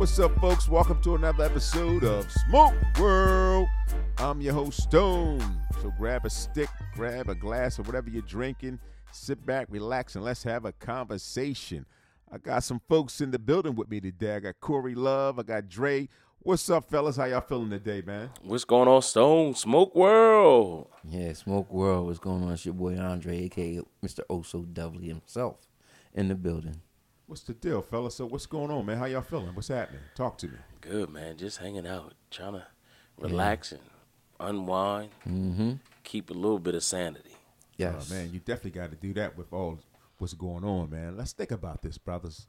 What's up, folks? Welcome to another episode of Smoke World. I'm your host, Stone. So grab a stick, grab a glass of whatever you're drinking, sit back, relax, and let's have a conversation. I got some folks in the building with me today. I got Corey Love, I got Dre. What's up, fellas? How y'all feeling today, man? What's going on, Stone? Smoke World. Yeah, Smoke World. What's going on? It's your boy Andre, aka Mr. Oso Dudley himself, in the building. What's the deal, fellas? So what's going on, man? How y'all feeling? What's happening? Talk to me. Good, man. Just hanging out, trying to relax and unwind, Mm-hmm. keep a little bit of sanity. Yes. Oh, man, you definitely got to do that with all what's going on, man. Let's think about this, brothers.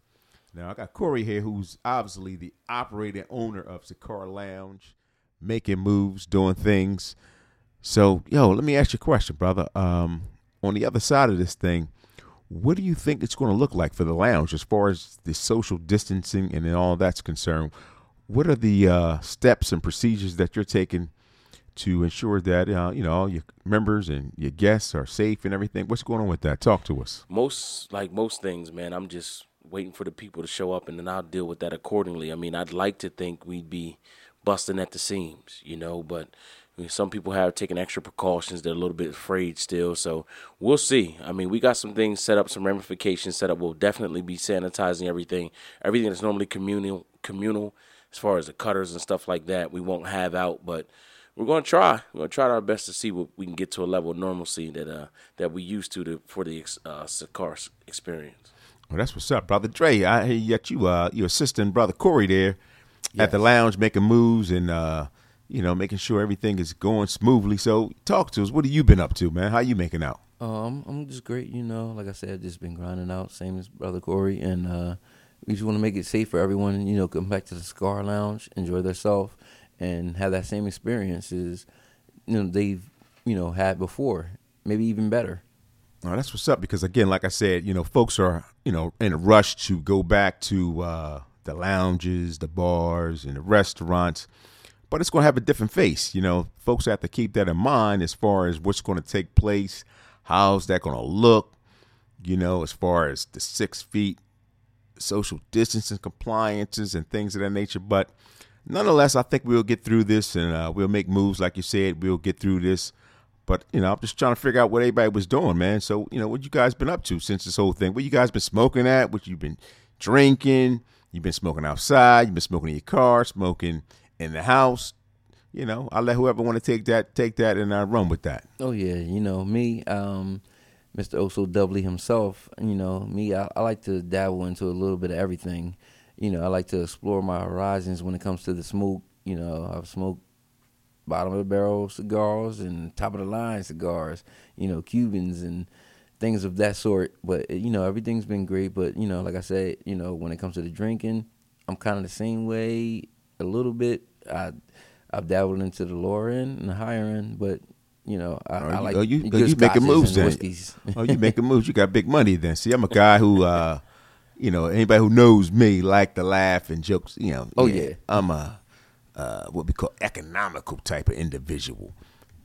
Now, I got Corey here, who's obviously the operating owner of Cigar Lounge, making moves, doing things. So, yo, let me ask you a question, brother. Um, on the other side of this thing, what do you think it's going to look like for the lounge as far as the social distancing and all that's concerned? What are the uh, steps and procedures that you're taking to ensure that uh, you know all your members and your guests are safe and everything? What's going on with that? Talk to us. Most, like most things, man, I'm just waiting for the people to show up and then I'll deal with that accordingly. I mean, I'd like to think we'd be busting at the seams, you know, but I mean, some people have taken extra precautions. They're a little bit afraid still. So we'll see. I mean, we got some things set up, some ramifications set up. We'll definitely be sanitizing everything. Everything that's normally communal, communal as far as the cutters and stuff like that, we won't have out, but we're going to try. We're going to try our best to see what we can get to a level of normalcy that uh that we used to, to for the ex- uh, cigar experience. Well, that's what's up, brother Dre. I hear you got you, uh, your assistant brother Corey there at the lounge making moves and uh, you know making sure everything is going smoothly. So talk to us. What have you been up to, man? How you making out? Um, I'm just great, you know. Like I said, just been grinding out, same as brother Corey, and uh, we just want to make it safe for everyone. You know, come back to the Scar Lounge, enjoy themselves, and have that same experience as you know they've you know had before, maybe even better. Oh, that's what's up. Because again, like I said, you know, folks are you know in a rush to go back to uh, the lounges, the bars, and the restaurants. But it's going to have a different face. You know, folks have to keep that in mind as far as what's going to take place, how's that going to look. You know, as far as the six feet, social distancing compliances, and things of that nature. But nonetheless, I think we'll get through this, and uh, we'll make moves, like you said. We'll get through this. But you know, I'm just trying to figure out what everybody was doing, man. So you know, what you guys been up to since this whole thing? What you guys been smoking at? What you've been drinking? You've been smoking outside? You've been smoking in your car? Smoking in the house? You know, I'll let whoever want to take that take that and I run with that. Oh yeah, you know me, um, Mr. Oso Dudley himself. You know me, I, I like to dabble into a little bit of everything. You know, I like to explore my horizons when it comes to the smoke. You know, I've smoked bottom of the barrel cigars and top of the line cigars. You know, Cubans and things of that sort. But you know, everything's been great. But you know, like I said, you know, when it comes to the drinking, I'm kind of the same way a little bit. I I've dabbled into the lower end and the higher end, but you know, I, Oh, I you- like oh, you, oh, good you making moves then? oh, you making moves? You got big money then. See, I'm a guy who, uh, you know, anybody who knows me like to laugh and jokes. You know, Oh, yeah. I'm a uh, what we call economical type of individual.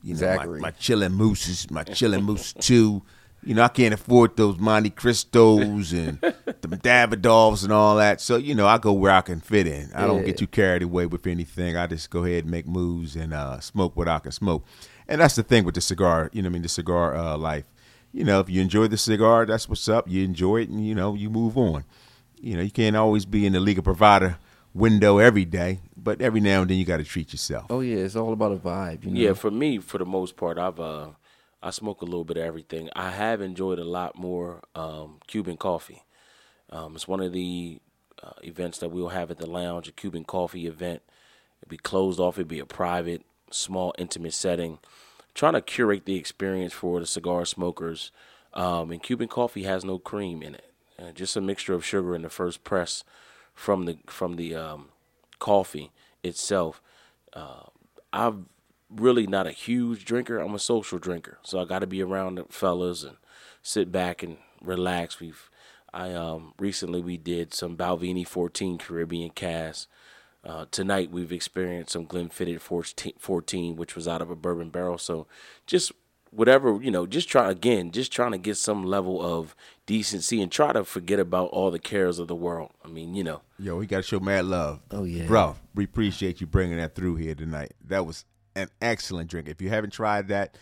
You know, my, Exactly. my chilling mooses, my chilling moose too. You know, I can't afford those Montecristos and the Davidoffs and all that. So, you know, I go where I can fit in. I don't Yeah. get too carried away with anything. I just go ahead and make moves and uh, smoke what I can smoke. And that's the thing with the cigar, you know, what I mean, the cigar uh, life. You know, if you enjoy the cigar, that's what's up. You enjoy it and, you know, you move on. You know, you can't always be in the legal provider window every day, but every now and then you got to treat yourself. oh yeah, it's all about a vibe. You know? Yeah, for me, for the most part, I've uh, I smoke a little bit of everything. I have enjoyed a lot more um, Cuban coffee. Um, it's one of the uh, events that we'll have at the lounge, a Cuban coffee event. It'd be closed off. It'd be a private, small, intimate setting. Trying to curate the experience for the cigar smokers. Um, and Cuban coffee has no cream in it. Uh, just a mixture of sugar in the first press from the from the um, coffee itself. Uh, I'm really not a huge drinker. I'm a social drinker, so I got to be around the fellas and sit back and relax. We've I um recently we did some Balvenie 14 Caribbean Cask. Uh, tonight we've experienced some Glenfiddich 14, 14, which was out of a bourbon barrel. So just whatever you know, just try again, just trying to get some level of decency and try to forget about all the cares of the world. I mean, you know. Yo, we got to show mad love. Oh, yeah. bro. We appreciate you bringing that through here tonight. That was an excellent drink. If you haven't tried that,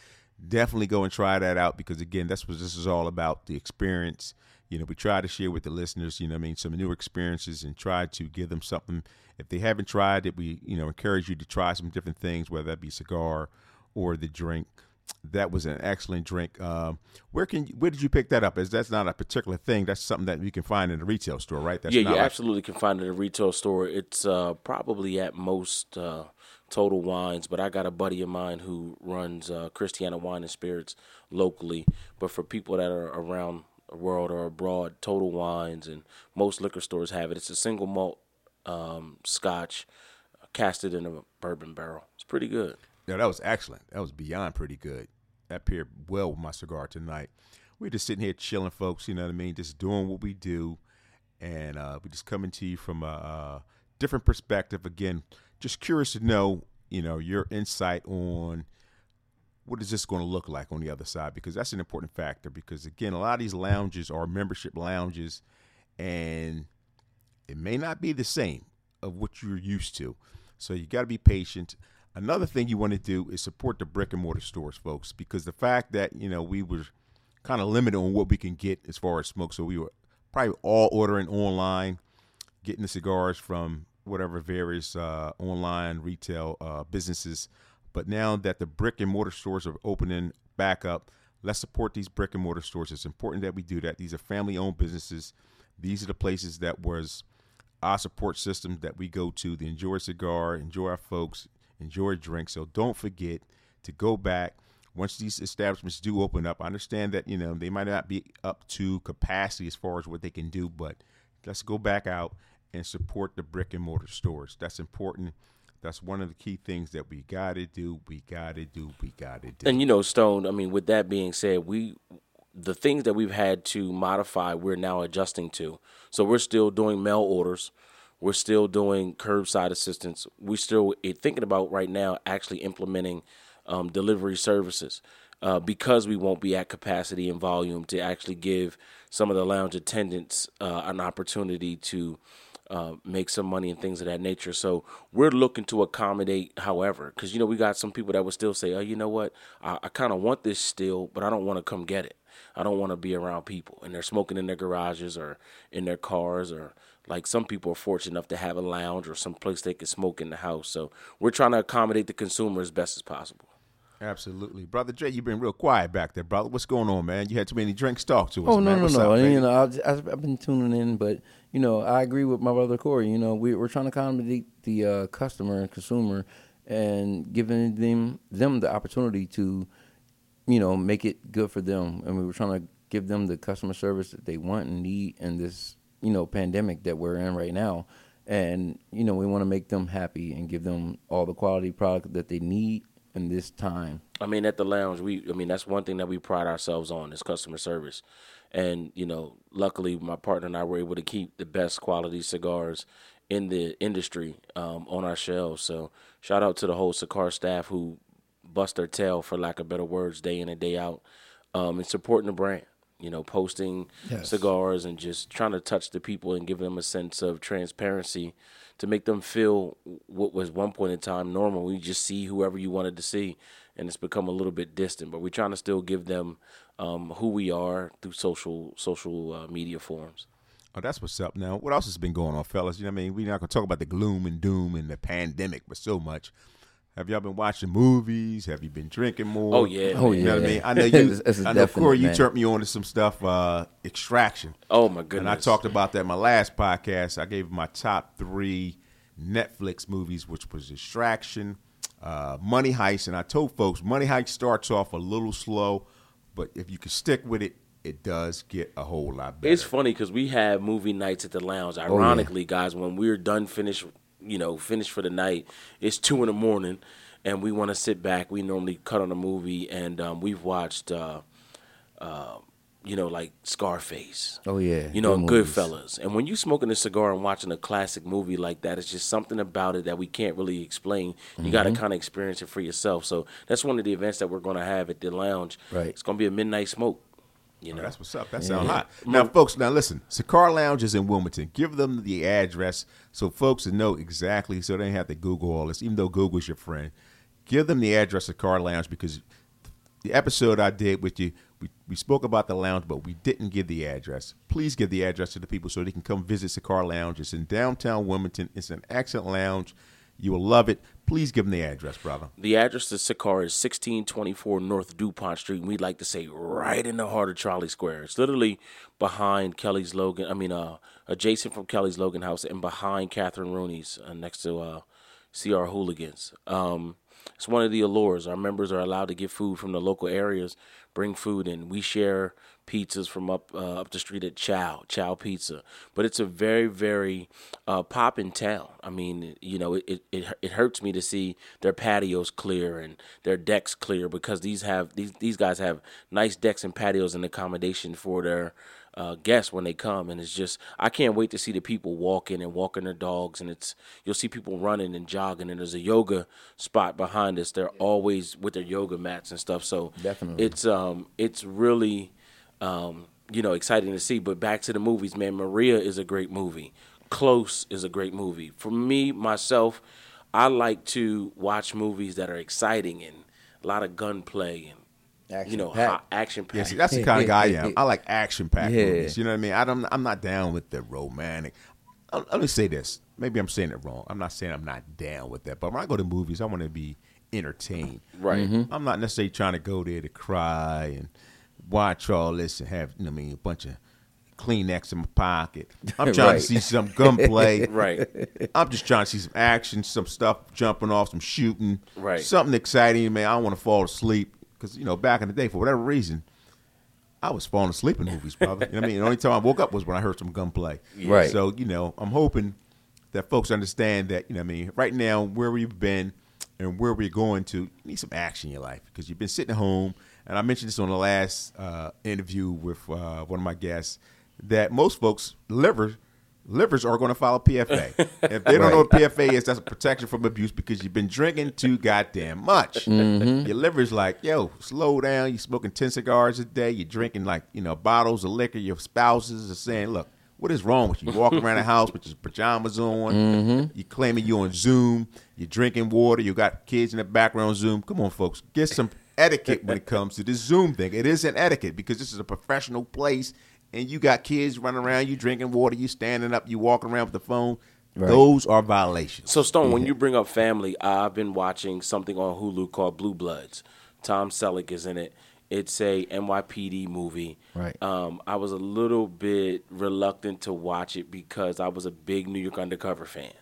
definitely go and try that out because again, that's what this is all about. The experience. You know, we try to share with the listeners. You know, I mean, some new experiences and try to give them something. If they haven't tried it, we you know encourage you to try some different things, whether that be cigar or the drink that was an excellent drink. Um, where can where did you pick that up? Is that's not a particular thing? That's something that you can find in a retail store, right? That's yeah, you like- absolutely can find it in a retail store. It's uh, probably at most uh, Total Wines, but I got a buddy of mine who runs uh, Christiana Wine and Spirits locally. But for people that are around the world or abroad, Total Wines and most liquor stores have it. It's a single malt um, Scotch, uh, casted in a bourbon barrel. It's pretty good. Yeah, that was excellent. That was beyond pretty good. That paired well with my cigar tonight. We're just sitting here chilling, folks. You know what I mean? Just doing what we do, and uh, we just coming to you from a, a different perspective. Again, just curious to know, you know, your insight on what is this going to look like on the other side because that's an important factor. Because again, a lot of these lounges are membership lounges, and it may not be the same of what you're used to. So you got to be patient. Another thing you want to do is support the brick and mortar stores, folks, because the fact that you know we were kind of limited on what we can get as far as smoke, so we were probably all ordering online, getting the cigars from whatever various uh, online retail uh, businesses. But now that the brick and mortar stores are opening back up, let's support these brick and mortar stores. It's important that we do that. These are family owned businesses. These are the places that was our support system that we go to to enjoy a cigar, enjoy our folks, enjoy a drink. So don't forget to go back once these establishments do open up. I understand that you know they might not be up to capacity as far as what they can do, but let's go back out and support the brick and mortar stores. That's important. That's one of the key things that we got to do. We got to do. We got to do. And you know, Stone. I mean, with that being said, we the things that we've had to modify, we're now adjusting to. So we're still doing mail orders. We're still doing curbside assistance. We're still eh, thinking about right now actually implementing um, delivery services uh, because we won't be at capacity and volume to actually give some of the lounge attendants uh, an opportunity to uh, make some money and things of that nature. So we're looking to accommodate, however, because you know we got some people that would still say, "Oh, you know what? I, I kind of want this still, but I don't want to come get it. I don't want to be around people." And they're smoking in their garages or in their cars, or like some people are fortunate enough to have a lounge or some place they can smoke in the house. So we're trying to accommodate the consumer as best as possible. Absolutely, brother Jay. You've been real quiet back there, brother. What's going on, man? You had too many drinks. Talk to us. Oh no man. no What's no! Up, you know, I've, I've I've been tuning in, but you know, I agree with my brother Corey. You know, we, we're trying to accommodate the uh, customer and consumer, and giving them them the opportunity to, you know, make it good for them. And we were trying to give them the customer service that they want and need in this you know pandemic that we're in right now. And you know, we want to make them happy and give them all the quality product that they need in this time. I mean, at the lounge, we I mean that's one thing that we pride ourselves on is customer service, and you know, luckily my partner and I were able to keep the best quality cigars in the industry um, on our shelves. So shout out to the whole cigar staff who bust their tail, for lack of better words, day in and day out, um, and supporting the brand. You know, posting Yes. cigars and just trying to touch the people and give them a sense of transparency to make them feel what was one point in time normal. We just see whoever you wanted to see, and it's become a little bit distant. But we're trying to still give them um, who we are through social social uh, media forums. Oh, that's what's up now. What else has been going on, fellas? You know what I mean? We're not to talk about the gloom and doom and the pandemic, but so much. Have y'all been watching movies? Have you been drinking more? Oh, yeah, Oh, yeah. You know what I mean? I know you. This- this I know definite, Corey. You man. turned me on to some stuff. Uh, Extraction. Oh my goodness! And! I talked about that in my last podcast. I gave my top three Netflix movies, which was Extraction, uh, Money Heist, and I told folks Money Heist starts off a little slow, but if you can stick with it, it does get a whole lot better. It's funny because we have movie nights at the lounge. Ironically, guys, when we're done, finished, you know, finished for the night, it's two in the morning, and we want to sit back. We normally cut on a movie, and um, we've watched uh, uh, you know, like Scarface. Oh yeah, You know, good. Goodfellas. And when you smoking a cigar and watching a classic movie like that, it's just something about it that we can't really explain. You got to Mm-hmm. kind of experience it for yourself. So that's one of the events that we're going to have at the lounge. Right. It's going to be a midnight smoke. You oh, know, That's what's up. That sounds hot. Mm-hmm. Now, folks, now listen. Cigar Lounge is in Wilmington. Give them the address so folks know exactly, so they don't have to Google all this. Even though Google's your friend, give them the address of Cigar Lounge because the episode I did with you, we, we spoke about the lounge, but we didn't give the address. Please give the address to the people so they can come visit Cigar Lounge. It's in downtown Wilmington. It's an excellent lounge. You will love it. Please give them the address, brother. The address to Sicar is 1624 North DuPont Street. We'd like to say right in the heart of Trolley Square. It's literally behind Kelly's Logan. I mean, uh, adjacent from Kelly's Logan House and behind Catherine Rooney's, uh, next to uh, CR Hooligans. Um, it's one of the allures. Our members are allowed to get food from the local areas, bring food and We share pizzas from up uh, up the street at Chow, Chow Pizza. But it's a very, very uh, poppin' town. I mean, you know, it, it it hurts me to see their patios clear and their decks clear because these have these these guys have nice decks and patios and accommodation for their uh, guests when they come, and it's just I can't wait to see the people walking and walking their dogs, and it's you'll see people running and jogging, and there's a yoga spot behind us. They're always with their yoga mats and stuff, so Definitely. it's um it's really um you know exciting to see. But back to the movies, man. Maria is a great movie. Close is a great movie. For me myself, I like to watch movies that are exciting and a lot of gunplay and you know Action-packed. Yeah, see, that's the kind of guy I am. I like action packed Yeah. movies. You know what I mean? I don't, I'm not down with the romantic. Uh, Let me say this. Maybe I'm saying it wrong. I'm not saying I'm not down with that. But when I go to movies, I want to be entertained. Right. I'm not necessarily trying to go there to cry and watch all this and have, you know I mean, a bunch of Kleenex in my pocket. I'm trying Right. to see some gunplay. Right. I'm just trying to see some action, some stuff jumping off, some shooting, Right. Something exciting, man. I don't want to fall asleep because you know back in the day, for whatever reason, I was falling asleep in movies, brother. You know what I mean? The only time I woke up was when I heard some gunplay. Right. So you know, I'm hoping that folks understand that you know I mean. Right now, where we've been and where we're going to, you need some action in your life because you've been sitting at home. And I mentioned this on the last uh, interview with uh, one of my guests that most folks liver livers are going to follow PFA. if they don't know what PFA is, that's a protection from abuse because you've been drinking too goddamn much. Your liver's like, yo, slow down. You're smoking ten cigars a day. You're drinking like you know bottles of liquor. Your spouses are saying, look. What is wrong with you? You walk around the house with your pajamas on. You're claiming you're on Zoom. You're drinking water. You got kids in the background Zoom. Come on, folks. Get some etiquette when it comes to this Zoom thing. It is an etiquette because this is a professional place and you got kids running around, you drinking water, you standing up, you walking around with the phone. Right. Those are violations. So Stone, when you bring up family, I've been watching something on Hulu called Blue Bloods. Tom Selleck is in it. It's a NYPD movie. Right. Um, I was a little bit reluctant to watch it because I was a big New York Undercover fan.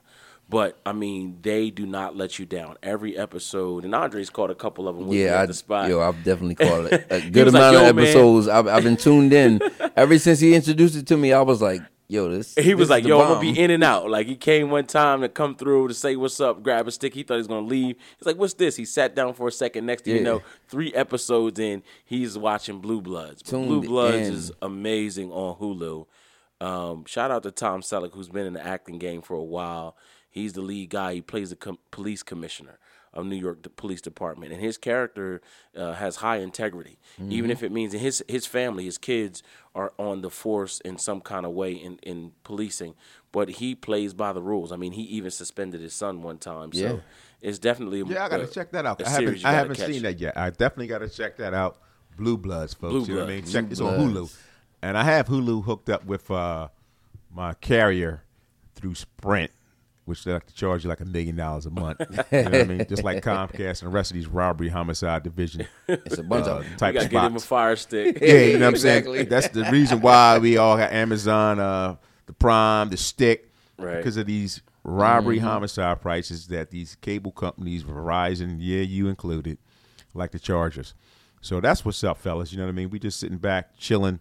But I mean, they do not let you down. Every episode, and Andre's caught a couple of them with me Yeah, I, the spot. yo, I've definitely caught it. A good was like, amount of episodes. I've, I've been tuned in ever since he introduced it to me. I was like, yo, this. he was this like, "Yo, I'm gonna be in and out." Like he came one time to come through to say what's up, grab a stick. He thought he was gonna leave. He's like, "What's this?" He sat down for a second. Next thing you know, three episodes in, he's watching Blue Bloods. Tuned Blue Bloods in. is amazing on Hulu. Um, shout out to Tom Selleck, who's been in the acting game for a while. He's the lead guy. He plays the com- police commissioner of New York Police Department, and his character uh, has high integrity, even if it means his his family, his kids are on the force in some kind of way in in policing. But he plays by the rules. I mean, he even suspended his son one time. So Yeah. it's definitely a- yeah, I got to a- check that out. a I series haven't, I haven't catch. seen that yet. I definitely got to check that out. Blue Bloods, folks. Blue you know what I mean? Bloods. Check Blue this on Hulu, and I have Hulu hooked up with uh, my carrier through Sprint. Which they like to charge you like a million dollars a month. you know what I mean? Just like Comcast and the rest of these robbery homicide division It's a bunch uh, of type You gotta get him a fire stick. Yeah, you know what I'm Exactly. saying? That's the reason why we all got Amazon, uh, the Prime, the Stick, Right. because of these robbery homicide prices that these cable companies, Verizon, yeah, you included, like to charge us. So that's what's up, fellas. You know what I mean? We just sitting back, chilling,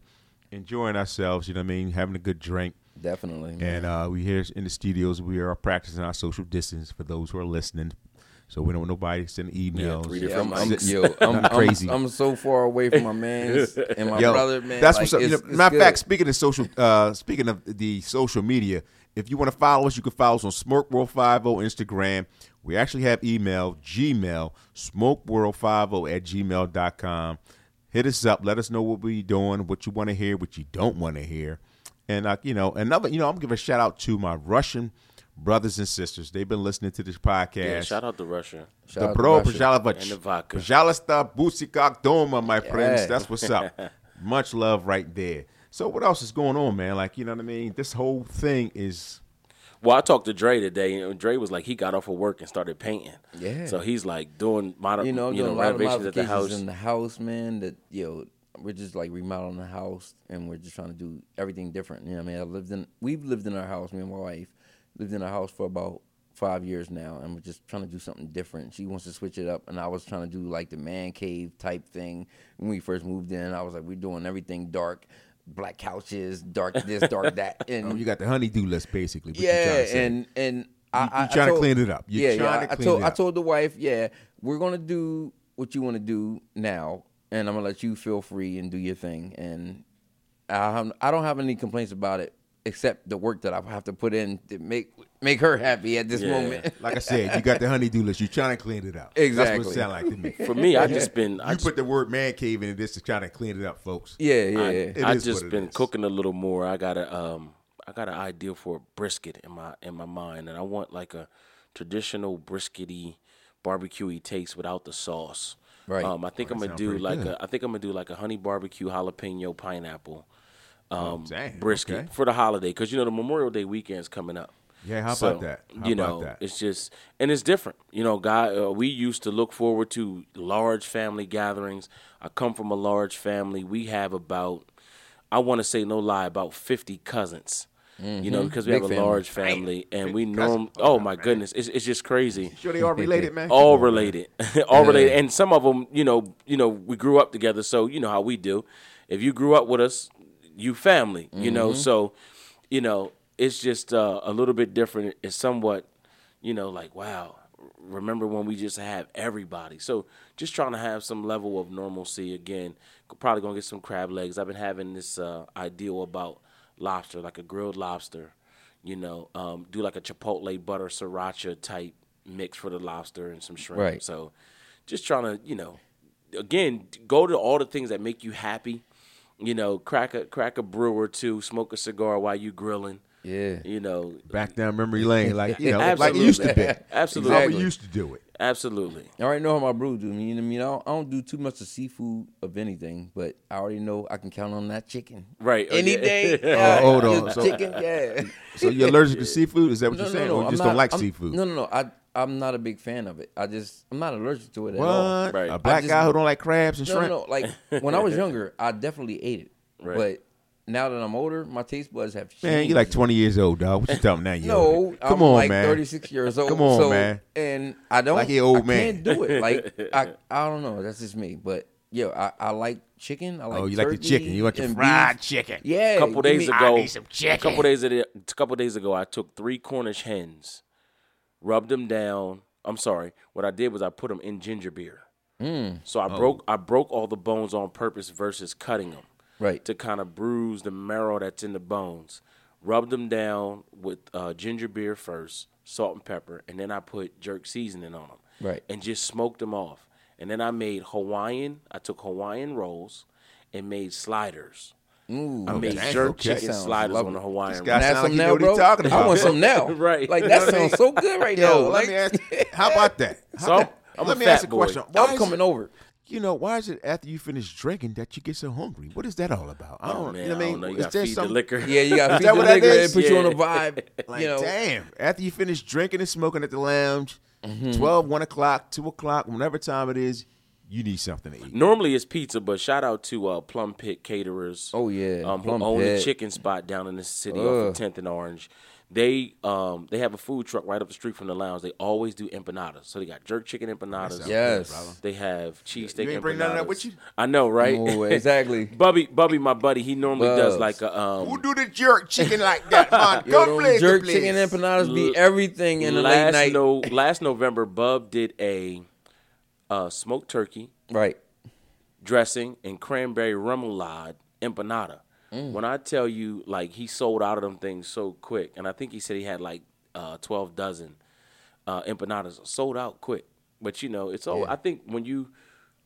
enjoying ourselves. You know what I mean? Having a good drink. Definitely. man. And uh, we here in the studios, we are practicing our social distance for those who are listening. So we don't want nobody sending emails. three Yeah, different I'm, I'm, yo, I'm, I'm, crazy. I'm so far away from my man and my Yo, brother, man. That's like, what's up. You know, it's- it's matter of fact, speaking of social, uh, speaking of the social media, if you want to follow us, you can follow us on Smoke World 50 Instagram. We actually have email, Gmail, smokeworld50 at gmail.com. Hit us up. Let us know what we're doing, what you want to hear, what you don't want to hear. And, uh, you know, another, you know, I'm going to give a shout out to my Russian brothers and sisters. They've been listening to this podcast. Yeah, shout out to Russia. Shout The out to bro, Russia. Pajalovic. And the vodka. Pajalosta Busikak Doma, my friends. That's what's up. Much love right there. So what else is going on, man? Like, you know what I mean? This whole thing is Well, I talked to Dre today, and Dre was like, he got off of work and started painting. Yeah. So he's like doing mod- you know, you know a lot of renovations at the house. in the house, man. That yo, we're just like remodeling the house, and we're just trying to do everything different. You know, what I mean, I lived in, we've lived in our house. Me and my wife lived in our house for about five years now, and we're just trying to do something different. She wants to switch it up, and I was trying to do like the man cave type thing when we first moved in. I was like, we're doing everything dark. Black couches, dark this, dark that, and oh, you got the honeydew list basically. What you trying yeah, and and I, You- I, you trying I to clean it up. You're yeah, trying yeah. to I told I told the wife, yeah, we're gonna do what you want to do now, and I'm gonna let you feel free and do your thing. And I I don't have any complaints about it, except the work that I have to put in to make make her happy at this Yeah. moment. like I said, you got the honeydew list. You're trying to clean it up. Exactly. That's what it sound like to me. For me, I just been I you just, put the word man cave in this to try to clean it up, folks. yeah, yeah, I, yeah. It I is just what it been is. cooking a little more. I got a um I got an idea for a brisket in my in my mind, and I want like a traditional briskety barbecuey taste without the sauce. Right. Um, I think Oh, I'm gonna do like good. a I think I'm gonna do like a honey barbecue jalapeno pineapple um, dang, brisket okay. for the holiday because you know the Memorial Day weekend's coming up. Yeah, how So, about that? How you about know, that? it's just and it's different. You know, guy, uh, we used to look forward to large family gatherings. I come from a large family. We have about, I want to say no lie, about fifty cousins. You know, because we Big have a family. large family, and we 50 norm. Oh Oh, my man. goodness, it's it's just crazy Sure, they all related, man. all Come on, man. related, all related, and some of them, you know, you know, we grew up together, so you know how we do. If you grew up with us, you family, you know. So, you know, it's just uh, a little bit different. It's somewhat, you know, like wow. Remember when we just have everybody? So just trying to have some level of normalcy again. Probably gonna get some crab legs. I've been having this uh, ideal about lobster, like a grilled lobster. You know, um, do like a chipotle butter sriracha type mix for the lobster and some shrimp. Right. So just trying to, you know, again, go to all the things that make you happy. You know, crack a crack a brew or two, smoke a cigar while you grilling. Yeah. You know, Back down memory lane, like you know, like it used to be. Absolutely. How we used to do it. Absolutely. I already know how my brew do. I mean, I mean, I don't, I don't do too much of seafood of anything, but I already know I can count on that chicken. Right. Oh, Any okay. day. Oh, yeah, hold on. just So- chicken, yeah. So you're allergic to seafood? Is that what No, you're saying? no. or you I'm just not- don't like I'm- seafood? No, no, no. I I'm not a big fan of it. I just I'm not allergic to it at all. What? Right. A I black just- guy who don't like crabs and No, shrimp? no, no. Like when I was younger, I definitely ate it. Right. But now that I'm older, my taste buds have changed. Man, you're like 20 years old, dog. What you talking now? You No, old? come I'm on, like man. 36 years old. Come on, so, man. And I don't. Like he old I man. can't do it. Like I, I don't know. That's just me. But yeah, I, I like chicken. I like. oh, you like the chicken? You like your and fried beef. chicken? Yeah. A couple days me- ago, need some chicken. a couple days ago, a couple days ago, I took three Cornish hens, rubbed them down. I'm sorry. What I did was I put them in ginger beer. Mm. So Oh. I broke I broke all the bones on purpose versus cutting them Right. to kind of bruise the marrow that's in the bones. Rub them down with uh, ginger beer first, salt and pepper, and then I put jerk seasoning on them. Right. And just smoked them off. And then I made Hawaiian. I took Hawaiian rolls and made sliders. Ooh, I made dang, jerk okay. chicken Sounds sliders lovely. on the Hawaiian This guy roll. Can I have like some now, know what he bro? talking I want some now. Right. Like that know what I sounds so good right now. Yo, Like, let me ask. How about that? How So I'm- come- I'm a let me fat ask a question. Why I'm is- coming over. You know, why is it after you finish drinking that you get so hungry? What is that all about? I don't, Oh, man, you know what I mean? know. You Is there to feed the some- liquor. Yeah, you got to feed the liquor is? and put you on a vibe. Like, you know, damn. After you finish drinking and smoking at the lounge, Mm-hmm. twelve, one 12, 1 o'clock, 2 o'clock, whatever time it is, you need something to eat. Normally it's pizza, but shout out to uh, Plum Pit Caterers. Oh, yeah, um, who Plum own the chicken spot down in the city off of Tenth and Orange. They um they have a food truck right up the street from the lounge. They always do empanadas. So they got jerk chicken empanadas. Yes. good. They have cheesesteak You ain't bring none of that empanadas. with you? I know, right? Exactly. Bubby, Bubby, my buddy, he normally does like a um. Who do the jerk chicken like that, man? Yo, Come them blaze the jerk place. chicken empanadas be everything in the late last night. no last November, Bub did a uh, smoked turkey Right. dressing and cranberry remoulade empanada. Mm. When I tell you, like he sold out of them things so quick, and I think he said he had like uh, twelve dozen uh, empanadas sold out quick. But you know, it's all. I think when you,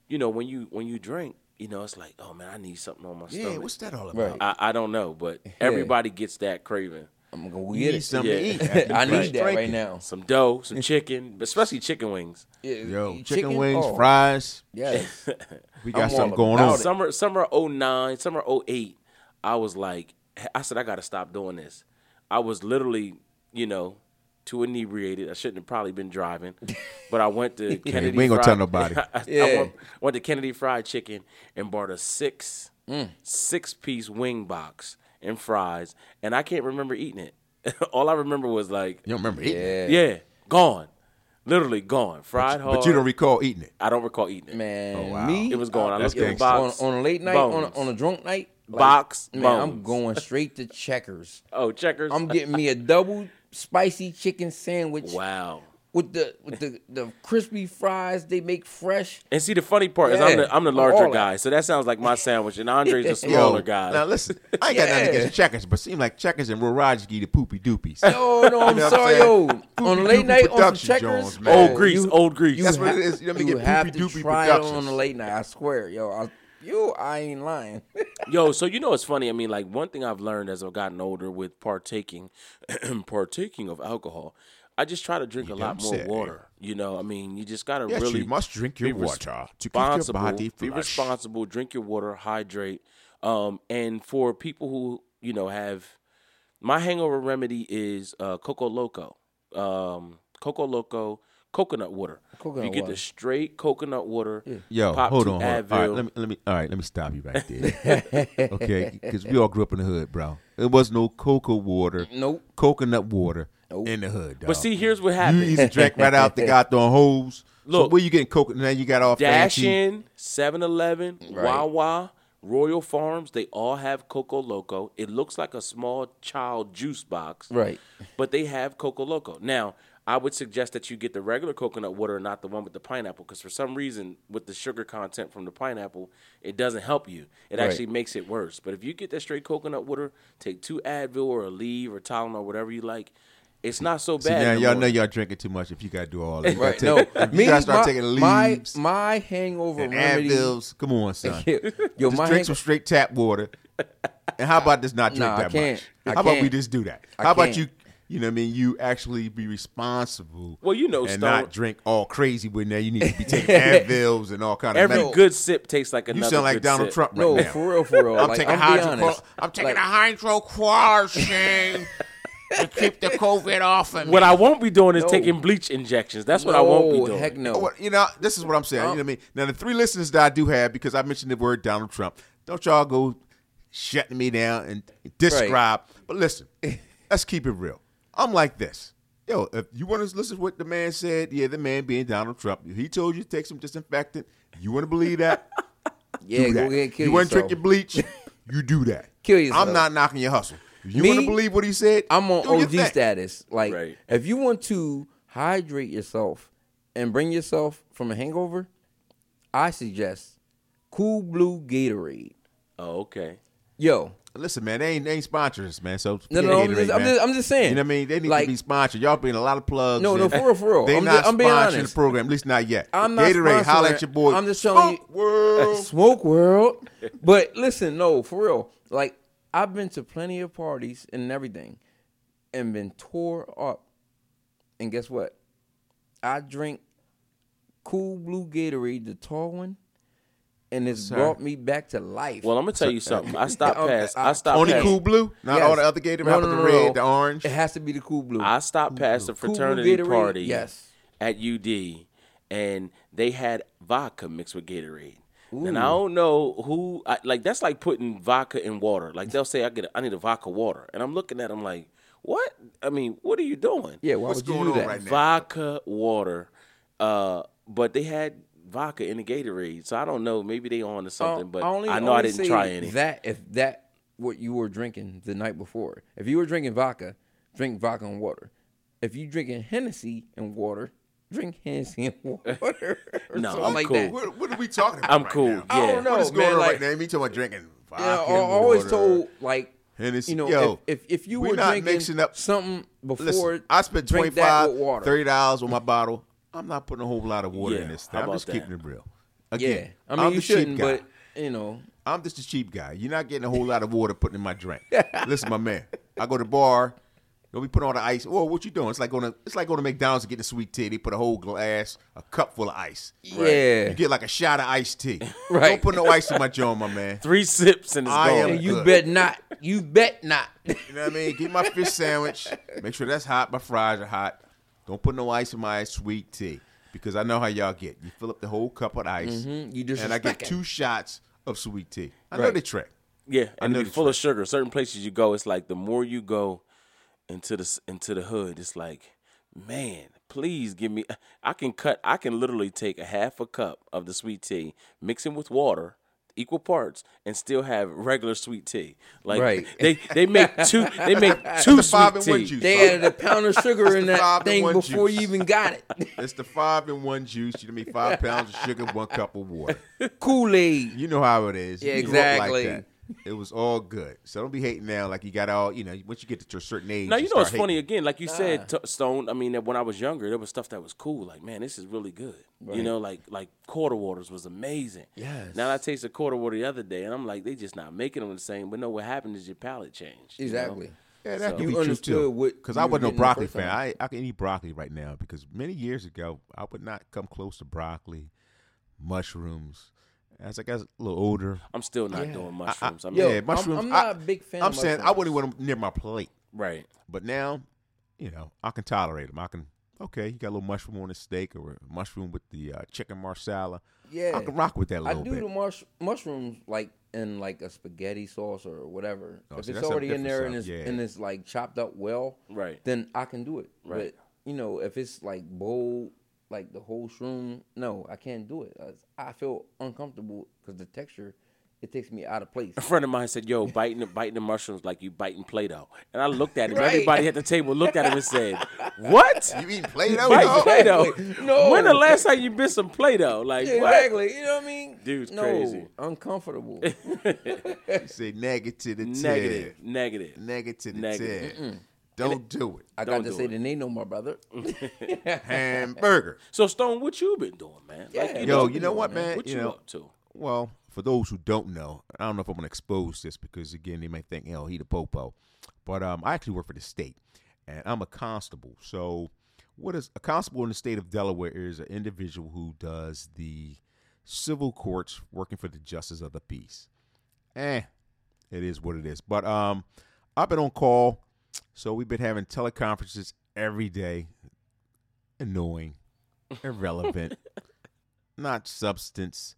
you know, when you when you drink, you know, it's like, oh man, I need something on my Yeah, stomach. Yeah, what's that all about? Right. I, I don't know, but everybody gets that craving. I'm gonna go get need it. something Yeah. to eat. I finish need that right now. Some dough, some chicken, especially chicken wings. Yeah, Yo, eat chicken, wings, Oh, fries. Yes. We got I'm something going on. it. Summer summer 09, summer 08, I was like I said I got to stop doing this. I was literally, you know, too inebriated. I shouldn't have probably been driving. But I went to Kennedy we ain't gonna Fried- tell nobody. I, I Yeah. went, went to Kennedy Fried Chicken and bought a 6 Mm. six piece wing box and fries and I can't remember eating it. All I remember was like You don't remember eating it, Yeah. yeah, gone. Literally gone. Fried hard. but you don't recall eating it. I don't recall eating it. Man, Oh, wow. me. It was gone. I That's looked at the box. on, on a late night, on a, on a drunk night. Like, Box, Man, I'm going straight to Checkers. Oh, checkers. I'm getting me a double spicy chicken sandwich wow. with the with the, the crispy fries they make fresh. And see, the funny part is, I'm the I'm the larger guy, so that sounds like my sandwich, and Andre's the Yo, smaller Yo, guy. Now listen, I ain't got nothing against checkers, but seem like checkers and Rorajki the poopy doopies. Oh no, I'm You know what I'm sorry, saying? yo. On Poopy late night on some Checkers, Jones, man. Old grease, old grease. That's what it is. You know what I mean? You Get have to doopy try it on productions. a late night. I swear, yo. I, you, I ain't lying. Yo, so you know it's funny. I mean, like one thing I've learned as I've gotten older with partaking, partaking of alcohol, I just try to drink a lot more say. water. You know, I mean, you just gotta Yes, really you must drink your water to keep your responsible. body be responsible. Drink your water. Hydrate. Um, and for people who you know have, my hangover remedy is uh, Coco Loco. Um, Coco Loco coconut water. Coconut you get water. the straight coconut water. Yo, pop hold on, hold on. All right, let me, let me, all right, let me stop you right there. okay, because we all grew up in the hood, bro. There was no cocoa water, Nope. coconut water Nope. in the hood. Dog. But see, here's what happened. you happens. either drink right out the goddamn hose. so Look. where you getting coconut? Now you got all Dash fancy. in, 7 Eleven, Right. Wawa, Royal Farms, they all have Coco Loco. It looks like a small child juice box. Right. But they have Coco Loco. Now, I would suggest that you get the regular coconut water, not the one with the pineapple, because for some reason, with the sugar content from the pineapple, it doesn't help you. It Right. actually makes it worse. But if you get that straight coconut water, take two Advil or Aleve or Tylenol, or whatever you like, it's not so See, bad. now y'all know y'all drinking too much if you gotta do all that. You Right. gotta No. take, you Me, gotta start my, taking my, leaves my hangover and remedy. Advils. Come on, son. Yo, Just my drink hang- some straight tap water. And how about just not drink Nah, I that can't. much? I How about we just do that? I How about can't. you? You know what I mean? You actually be responsible. Well, you know, and Stone- not drink all crazy when there you need to be taking Advils and all kind of. Every medical- good sip tastes like another. you sound like good Donald sip. Trump right no, now. for real, for real. I'm like, taking I'm hydro. I'm taking Like, a hydrochloroquine to keep the COVID off of me. What I won't be doing is No. taking bleach injections. That's what I won't be doing. Heck no. You know, this is what I'm saying. you know what I uh-huh. mean? Now, the three listeners that I do have, because I mentioned the word Donald Trump, don't y'all go shutting me down and describe. But listen, let's keep it real. I'm like this. Yo, if you want to listen to what the man said, yeah, the man being Donald Trump, he told you to take some disinfectant. You want to believe that? yeah, do go that. ahead, kill yourself. you want to drink your bleach? You do that. Kill yourself. I'm not knocking your hustle. If you want to believe what he said? I'm on OG status. Like, Right. if you want to hydrate yourself and bring yourself from a hangover, I suggest Cool Blue Gatorade. Oh, okay. Yo, Listen, man, they ain't, they ain't sponsors, man. So no, no, I'm just, I'm just, I'm just saying. You know what I mean? They need like, to be sponsored. Y'all bring a lot of plugs. No, no, for real, for real. They I'm not just- I'm being sponsoring honest. the program, at least not yet. I'm not Gatorade, holla at your boy. I'm just telling Smoke you- World. Smoke World. But listen, no, for real. Like I've been to plenty of parties and everything, and been tore up. And guess what? I drink Cool Blue Gatorade, the tall one, and it's Sir. brought me back to life. Well, I'm gonna tell you something. I stopped past. I- I stopped Only past. Cool Blue, not Yes. all the other Gatorade. No, no, no, the no. red, the orange? it has to be the Cool Blue. I stopped past the fraternity Gatorade, party. yes. At UD, and they had vodka mixed with Gatorade. And I don't know who. I, like that's like putting vodka in water. Like they'll say, "I get, a, I need a vodka water," and I'm looking at them like, what? I mean, what are you doing? Yeah, why What's would you going do on that? right now? vodka water. Uh, but they had vodka in the Gatorade, so I don't know. Maybe they on to something, Uh, but only- I know I didn't try any. That if that what you were drinking the night before. If you were drinking vodka, drink vodka and water. If you drinking Hennessy and water, drink Hennessy and water. or No, something I'm like cool. that. What, what are we talking about? I'm right cool. now? I don't know, What is going man. on like, right now? Me talking about drinking vodka. Yeah, I, I always water. told like Hennessy. you know Yo, if, if if you we were not drinking mixing up- something before, Listen, I spent drink 25 that with water. 30 dollars on my bottle. I'm not putting a whole lot of water Yeah, in this. how I'm just that? keeping it real. Yeah, Again, I mean I'm you the cheap shouldn't, guy. but you know, I'm just a cheap guy. You're not getting a whole lot of water putting in my drink. Listen, my man. I go to the bar. Don't be putting all the ice. Whoa, what you doing? It's like going to it's like going to McDonald's and getting a sweet tea. They put a whole glass, a cup full of ice. yeah, You get like a shot of iced tea. Right. Don't put no ice in my joint, my man. Three sips and it's I gone. am- you good. bet not. You bet not. You know what I mean? Get my fish sandwich. Make sure that's hot. My fries are hot. Don't put no ice in my sweet tea because I know how y'all get. You fill up the whole cup with ice, Mhm, you and I get two shots of sweet tea. I know the trick. Yeah, and know it's full of sugar. Certain places you go, it's like the more you go into the into the hood, it's like, man, please give me. I can cut. I can literally take a half a cup of the sweet tea, mix it with water, equal parts, and still have regular sweet tea. Like Right. they they make two. They make two the sweet tea. juice. They added a pound of sugar in the that five in thing before juice. you even got it. It's the five in one juice. You know what I? Five pounds of sugar, one cup of water. Kool Aid. You know how it is. Yeah, You grew up exactly. Like that. It was all good. So don't be hating now like you got all, you know, once you get to a certain age. Now you know start it's funny again, like you said, T- Stone. I mean, that when I was younger, there was stuff that was cool. Like, man, this is really good. You know, like like quarter waters was amazing. Yes. Now I tasted quarter water the other day, and I'm like, they just not making them the same. But no, what happened is your palate changed. you know? Exactly. Yeah, that So- could You be true understood too. what Because I wasn't no broccoli fan. I I can eat broccoli right now because many years ago I would not come close to broccoli, mushrooms. As I got a little older, I'm still not Yeah. doing I- mushrooms. I, I, mean, Yo, yeah, I'm- mushrooms. I'm not I- a big fan I'm of saying I wouldn't want them near my plate. right. But now, you know, I can tolerate them. I can. Okay, you got a little mushroom on the steak or a mushroom with the uh, chicken marsala. Yeah. I can rock with that a I little bit. I do bit. the mush- mushrooms like in like a spaghetti sauce or whatever. Oh, if see, it's already in something there and it's stuff, and it's like chopped up well, Right. then I can do it. Right. But you know, if it's like bold, like the whole shroom, no, I can't do it. I I feel uncomfortable because the texture, it takes me out of place. A friend of mine said, "Yo, biting the biting the mushrooms like you biting Play-Doh." And I looked at him. Right. Everybody at the table looked at him and said, "What? You eating Play-Doh? Bite dog? Play-Doh? No. When the last time you bit some Play-Doh? Like Yeah, what?" exactly. You know what I mean? Dude's no, crazy. Uncomfortable. You say negative to Negative, negative. Negative to the Negative. Tip. Don't do it. I got to say it. the name no more, brother. Hamburger. So Stone, what you been doing, man? Yeah, Yo, what you know you what, doing, man? man? What you you know, up to? Well, for those who don't know, I don't know if I'm gonna expose this because again they might think, you know, he the popo. But um, I actually work for the state, and I'm a constable. So, what is a constable in the state of Delaware is an individual who does the civil courts, working for the justice of the peace. Eh, it is what it is. But um, I've been on call, so we've been having teleconferences every day. Annoying, irrelevant, not substance.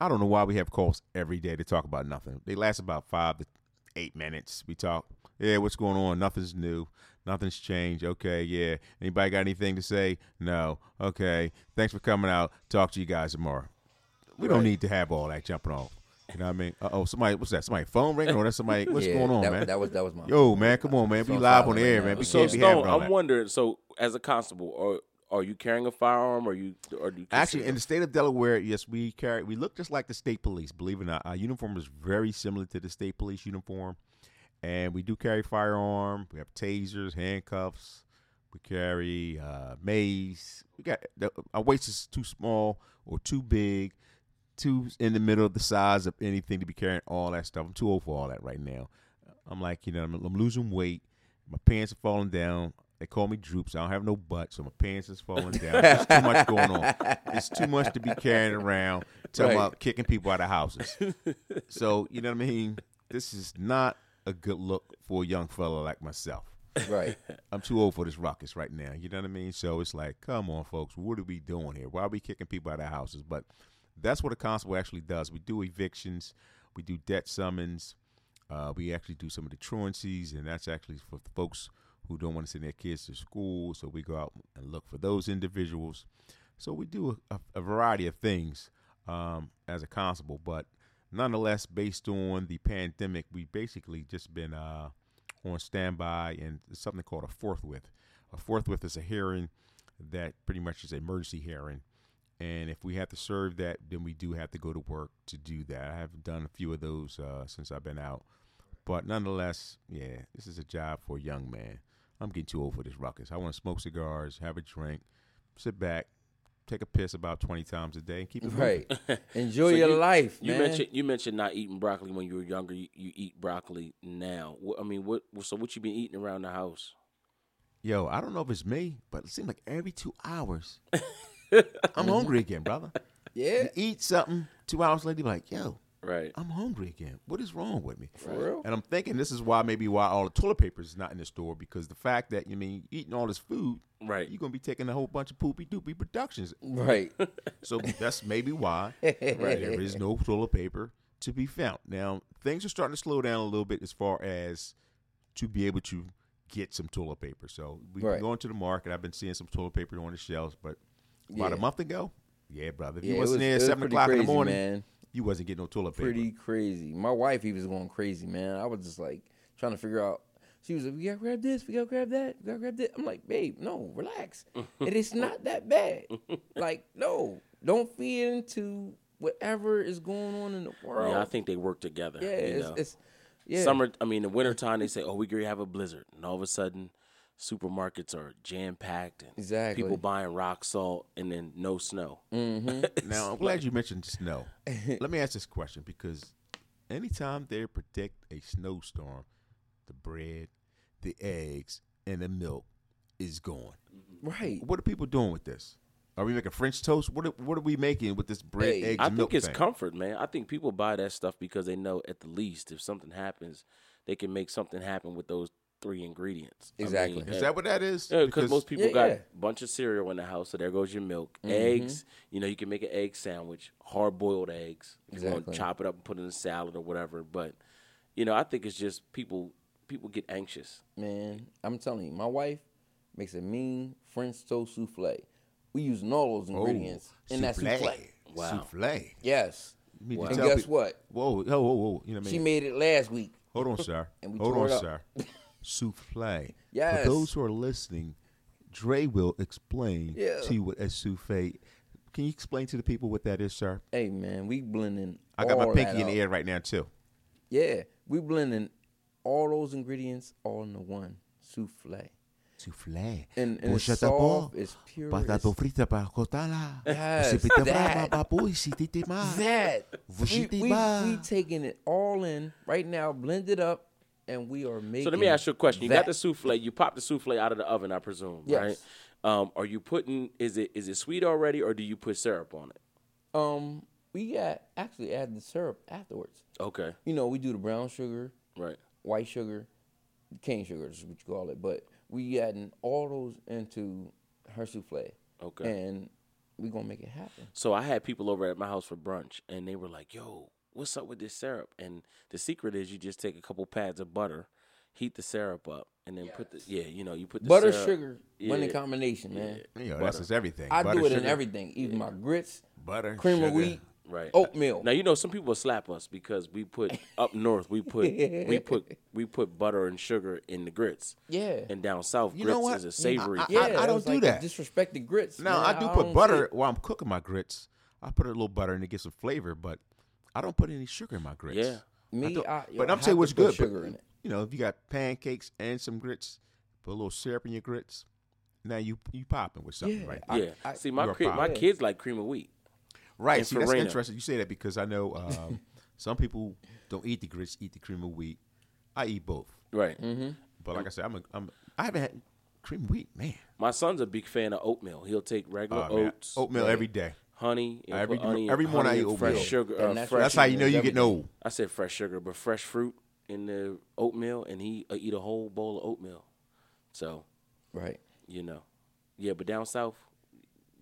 I don't know why we have calls every day to talk about nothing. They last about five to eight minutes. We talk, yeah, what's going on? Nothing's new. Nothing's changed. Okay, yeah. Anybody got anything to say? No. Okay. Thanks for coming out. Talk to you guys tomorrow. We don't need to have all that jumping off. You know what I mean? Uh oh, somebody, what's that? Somebody phone ringing or that's somebody? What's Yeah, going on, that, man? That was that was my. Yo, man, come on, man. Be live on the air, man. now. We So can't be having Stone, I'm that. wondering. So as a constable, or are you carrying a firearm, or you or do you Actually, in the state of Delaware, yes, we carry. We look just like the state police. Believe it or not, our uniform is very similar to the state police uniform, and we do carry firearm. We have tasers, handcuffs. We carry uh, mace. We got the, our waist is too small or too big, too in the middle of the size of anything to be carrying all that stuff. I'm too old for all that right now. I'm like, you know, I'm, I'm losing weight. My pants are falling down. They call me droops. I don't have no butt, so my pants is falling down. There's too much going on. It's too much to be carrying around. Talking Right. about kicking people out of houses. so you know what I mean. This is not a good look for a young fella like myself. Right. I'm too old for this ruckus right now. You know what I mean? So it's like, come on, folks, what are we doing here? Why are we kicking people out of houses? But that's what a constable actually does. We do evictions, we do debt summons, Uh, we actually do some of the truancies, and that's actually for the folks who don't want to send their kids to school. So we go out and look for those individuals. So we do a, a variety of things um, as a constable, but nonetheless, based on the pandemic, we basically just been uh, on standby and something called a forthwith. A forthwith is a hearing that pretty much is an emergency hearing. And if we have to serve that, then we do have to go to work to do that. I have done a few of those uh, since I've been out. But nonetheless, yeah, this is a job for a young man. I'm getting too old for this ruckus. I want to smoke cigars, have a drink, sit back, take a piss about 20 times a day, and keep it. Right. Enjoy So your you- life, You man. mentioned you mentioned not eating broccoli when you were younger. You, you eat broccoli now. What, I mean, what? So what you been eating around the house? Yo, I don't know if it's me, but it seems like every two hours, I'm hungry again, brother. yeah. You eat something, two hours later, you be like, yo, Right. I'm hungry again. What is wrong with me? For real? And I'm thinking this is why maybe why all the toilet paper is not in the store because the fact that you mean eating all this food, Right. You're gonna be taking a whole bunch of poopy doopy productions. Right. So that's maybe why there is no toilet paper to be found. Now things are starting to slow down a little bit as far as to be able to get some toilet paper. So we've Right. been going to the market. I've been seeing some toilet paper on the shelves, but about Yeah. a month ago, yeah, brother, if Yeah, you it wasn't was- there at was seven pretty o'clock in the morning, man. you wasn't getting no toilet paper. Pretty crazy. My wife, he was going crazy, man. I was just like trying to figure out. She was like, "We gotta grab this. We gotta grab that. We gotta grab that." I'm like, "Babe, no, relax. it is not that bad. like, no, don't feed into whatever is going on in the world. Yeah, I think they work together. Yeah, you it's, know. it's yeah. Summer. I mean, the wintertime, they say, "Oh, we gonna have a blizzard," and all of a sudden, supermarkets are jam packed and Exactly. people buying rock salt, and then no snow. Mm-hmm. Now, I'm glad you mentioned snow. Let me ask this question because anytime they predict a snowstorm, the bread, the eggs, and the milk is gone. right. What are people doing with this? Are we making French toast? What are, what are we making with this bread, Hey, eggs, I and milk think it's thing? comfort, man. I think people buy that stuff because they know at the least if something happens, they can make something happen with those three ingredients. I Exactly. mean, is that what that is? Yeah, because most people Yeah, got yeah. a bunch of cereal in the house, so there goes your milk. Mm-hmm. Eggs, you know, you can make an egg sandwich, hard boiled eggs. If you want Exactly. to chop it up and put it in a salad or whatever. But, you know, I think it's just people people get anxious. Man, I'm telling you, my wife makes a mean French toast souffle. We using all those ingredients in that souffle. Wow. Souffle. Yes. You mean to And guess people- what? Whoa, whoa, whoa, whoa. You know what I She made it last week. Hold on, sir. And we Hold tore on, it up. sir. Souffle. Yes. For those who are listening, Dre will explain Yeah. to you what a souffle. Can you explain to the people what that is, sir? Hey man, we blending. I got my pinky in the air right now too. Yeah, we blending all those ingredients all into one souffle. Souffle. And- and it's soft, it's pure, it's- frita para cotala. That. brava, papu, sitite ma. That we, we, we taking it all in right now, blend it up, and we are making. So let me ask you a question. You that. got the souffle, you pop the souffle out of the oven, I presume, Yes. right? Um, are you putting is it is it sweet already or do you put syrup on it? Um, we got actually add the syrup afterwards. Okay. You know, we do the brown sugar, Right. white sugar, cane sugar is what you call it. But we adding all those into her souffle. Okay. And we gonna make it happen. So I had people over at my house for brunch, and they were like, "Yo, what's up with this syrup?" And the secret is you just take a couple pads of butter, heat the syrup up, and then put the yeah, you know, you put the Butter, syrup- sugar, winning Yeah. combination, man. You know, that's just everything. I Butter, do it in everything, even my grits, Butter, cream of wheat, Right. oatmeal. Now you know some people slap us because we put up north we put we put we put butter and sugar in the grits. Yeah. And down south You grits know what? is a savory. I- I- yeah, I it don't do like that. Disrespected grits. Now man. I do don't put butter while I'm cooking my grits. I put a little butter in to get some flavor, but I don't put any sugar in my grits. Yeah. Me, don't- I, but I I'm have saying to what's good. Sugar but, in it. You know, if you got pancakes and some grits, put a little syrup in your grits. Now you you popping with something Yeah, right. I- yeah. See my You're a kid, my kids like cream of wheat. Right. And See, that's Farina. interesting. You say that because I know um, some people don't eat the grits, eat the cream of wheat. I eat both. Right. Mm-hmm. But like I said, I'm a, I'm I haven't had cream of wheat, man. My son's a big fan of oatmeal. He'll take regular man. oats, Oatmeal every day. Honey, he'll Every- put honey, every morning I eat and fresh oatmeal. sugar. And Uh, that's fresh, That's how you know you're getting old. I said fresh sugar, but fresh fruit in the oatmeal, and he uh, eat a whole bowl of oatmeal. So Right. you know, yeah. But down south,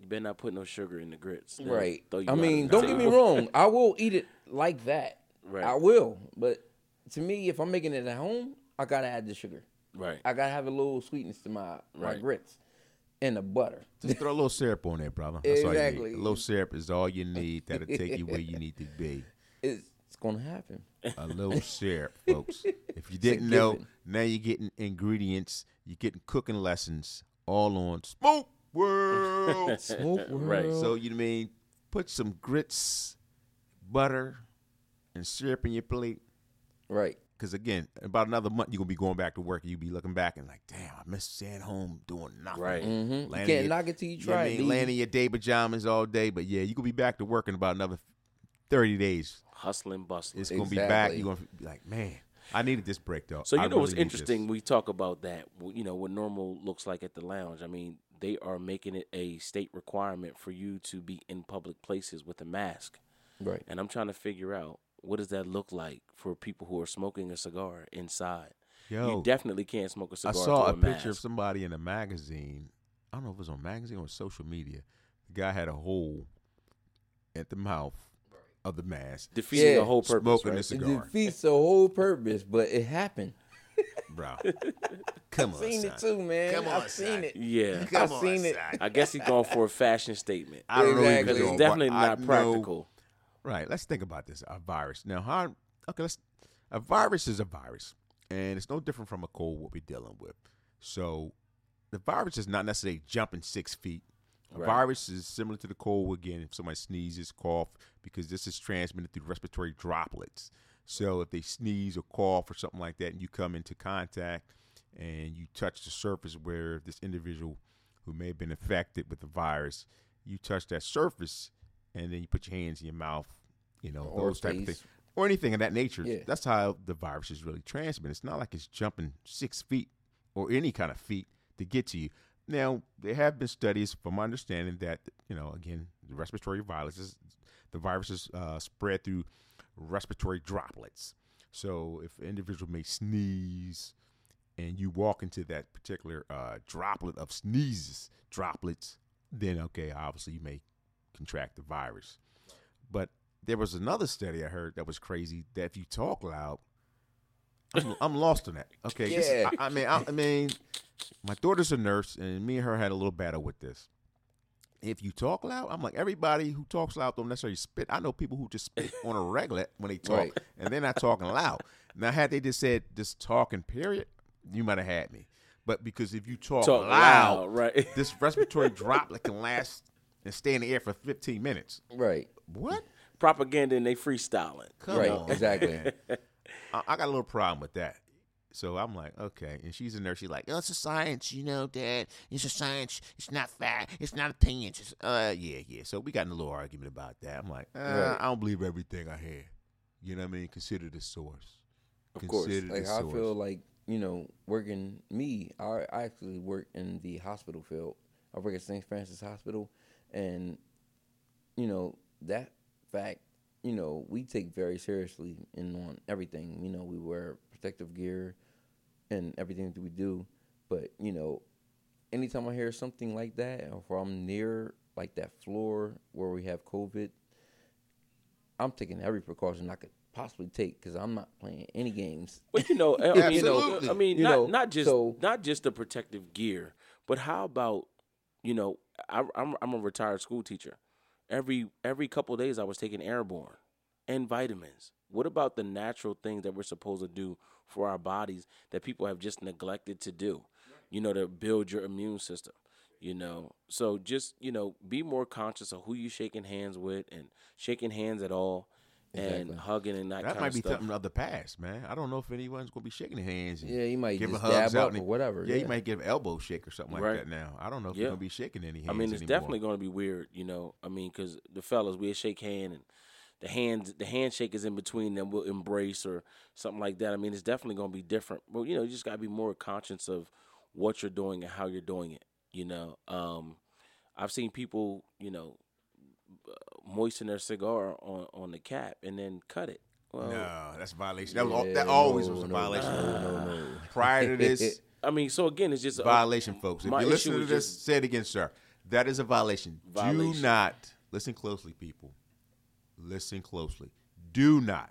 you better not put no sugar in the grits. They'll Right. throw you I out mean, of the don't get me table. wrong. I will eat it like that. Right. I will, but to me, if I'm making it at home, I gotta add the sugar. Right. I gotta have a little sweetness to my my Right. grits and the butter. Just throw a little syrup on there, brother. That's all you Exactly. need. A little syrup is all you need. That'll take you where you need to be. It's, it's gonna happen. A little syrup, folks. If you didn't know, now you're getting ingredients. You're getting cooking lessons all on Smoke World. Smoke World. Right. so you mean put some grits, butter, and syrup in your plate. right. Because again, about another month, you're gonna be going back to work, and you'll be looking back and like, damn, I miss staying home doing nothing. Right. Mm-hmm. You Laying in can't your- knock it till you know what try I it. mean, B. laying in your day pajamas all day, but yeah, you gonna be back to work in about another thirty days. Hustling, bustling. It's gonna be back. You're gonna be like, man, I needed this break though. So you I know what's really need this." interesting? We talk about that. You know what normal looks like at the lounge. I mean, they are making it a state requirement for you to be in public places with a mask, Right. and I'm trying to figure out what does that look like for people who are smoking a cigar inside. Yo, you definitely can't smoke a cigar. I saw a through picture of somebody in a magazine. I don't know if it was on magazine or social media. The guy had a hole at the mouth of the mask, defeating Yeah. the whole purpose. Smoking a right? It defeats the whole purpose, but it happened. bro. Come on, I've seen son. it too, man. Come on, I've seen son. it. Yeah, I've seen it. I guess he's going for a fashion statement. I don't know Exactly. was Because it's but definitely I not know- practical. Right. Let's think about this. A virus. Now, how? Okay, let's. A virus is a virus, and it's no different from a cold. What we're dealing with. So, the virus is not necessarily jumping six feet. A Right. virus is similar to the cold. Again, if somebody sneezes, cough, because this is transmitted through respiratory droplets. So, if they sneeze or cough or something like that, and you come into contact and you touch the surface where this individual who may have been infected with the virus, you touch that surface, and then you put your hands in your mouth, you know, Or those type of things, or anything of that nature. Yeah. That's how the virus is really transmitted. It's not like it's jumping six feet or any kind of feet to get to you. Now, there have been studies, from my understanding, that you know, again, the respiratory viruses, the viruses uh, spread through respiratory droplets. So, if an individual may sneeze, and you walk into that particular uh, droplet of sneezes droplets, then okay, obviously you may contract the virus. But there was another study I heard that was crazy that if you talk loud, I'm, I'm lost on that. Okay, this- I, I mean, I, I mean, my daughter's a nurse, and me and her had a little battle with this. If you talk loud, I'm like everybody who talks loud don't necessarily spit. I know people who just spit on a regular when they talk, Right. and they're not talking loud. Now, had they just said just talking, period, you might have had me. But because if you talk, Talk loud, loud, right? this respiratory droplet can last and stay in the air for 15 minutes. Right. What? Propaganda and they freestyling. Come right. on, Exactly. I, I got a little problem with that. So I'm like, okay. And she's in there. She's like, oh, it's a science, you know, Dad. It's a science. It's not fact. It's not opinions. It's, uh, yeah, yeah. So we got in a little argument about that. I'm like, uh, Right. I don't believe everything I hear. You know what I mean? Consider the source. Of course. Consider like the I source. feel like you know working me. I, I actually work in the hospital field. I work at St. Francis Hospital, and you know that fact. You know we take very seriously in on everything. You know we wear protective gear and everything that we do. But you know, anytime I hear something like that, or if I'm near like that floor where we have COVID, I'm taking every precaution I could possibly take because I'm not playing any games. But you know, I mean, you know, Absolutely. I mean, You not know, not just so- not just the protective gear, but how about you know, I, I'm I'm a retired school teacher. Every every couple days, I was taking Airborne and vitamins. What about the natural things that we're supposed to do for our bodies that people have just neglected to do? You know, to build your immune system. You know, so just you know, be more conscious of who you shaking hands with and shaking hands at all, and Exactly. hugging and that, That kind might of be stuff. something of the past, man. I don't know if anyone's going to be shaking hands. And Yeah, you might give just hugs dab out or whatever, Yeah, you yeah. might give an elbow shake or something like that now. I don't know if Yeah. you're going to be shaking any hands I mean, it's anymore. definitely going to be weird, you know. I mean, because the fellas we shake hand and the hands, the handshake is in between them. We'll embrace or something like that. I mean, it's definitely going to be different. But you know, you just got to be more conscious of what you're doing and how you're doing it. You know, um, I've seen people, you know, moisten their cigar on on the cap and then cut it. Well, No, that's a violation. That was Yeah, that always no, was a violation. no, no. Prior to this, I mean, so again, it's just a violation, folks. If you listen to this, just- say it again, sir. That is a violation. Do not listen closely, people. Listen closely. Do not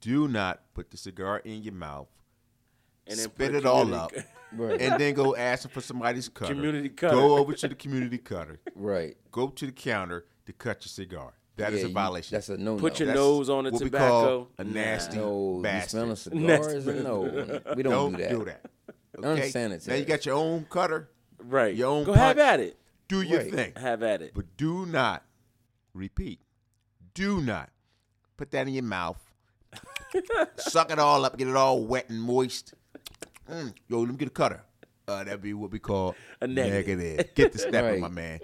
do not put the cigar in your mouth, And then spit it all up, Right. and then go asking for somebody's cutter. Community cutter. Go over to the community cutter. right. Go to the counter to cut your cigar. That is Yeah, a you- violation. that's a no. No. Put your That's nose on the what we tobacco. call a Nah. nasty no. You bastard. smelling Nasty cigars? no, we don't, Don't do that. do that. Okay? Unsanitary. Now you got your own cutter. Right. Your own Go have at it. Do your Right. thing. Have at it. But do not repeat. Do not put that in your mouth. Suck it all up, get it all wet and moist. Mm, yo, let me get a cutter. Uh, that'd be what we call A negative. Get the snapper, Right. my man.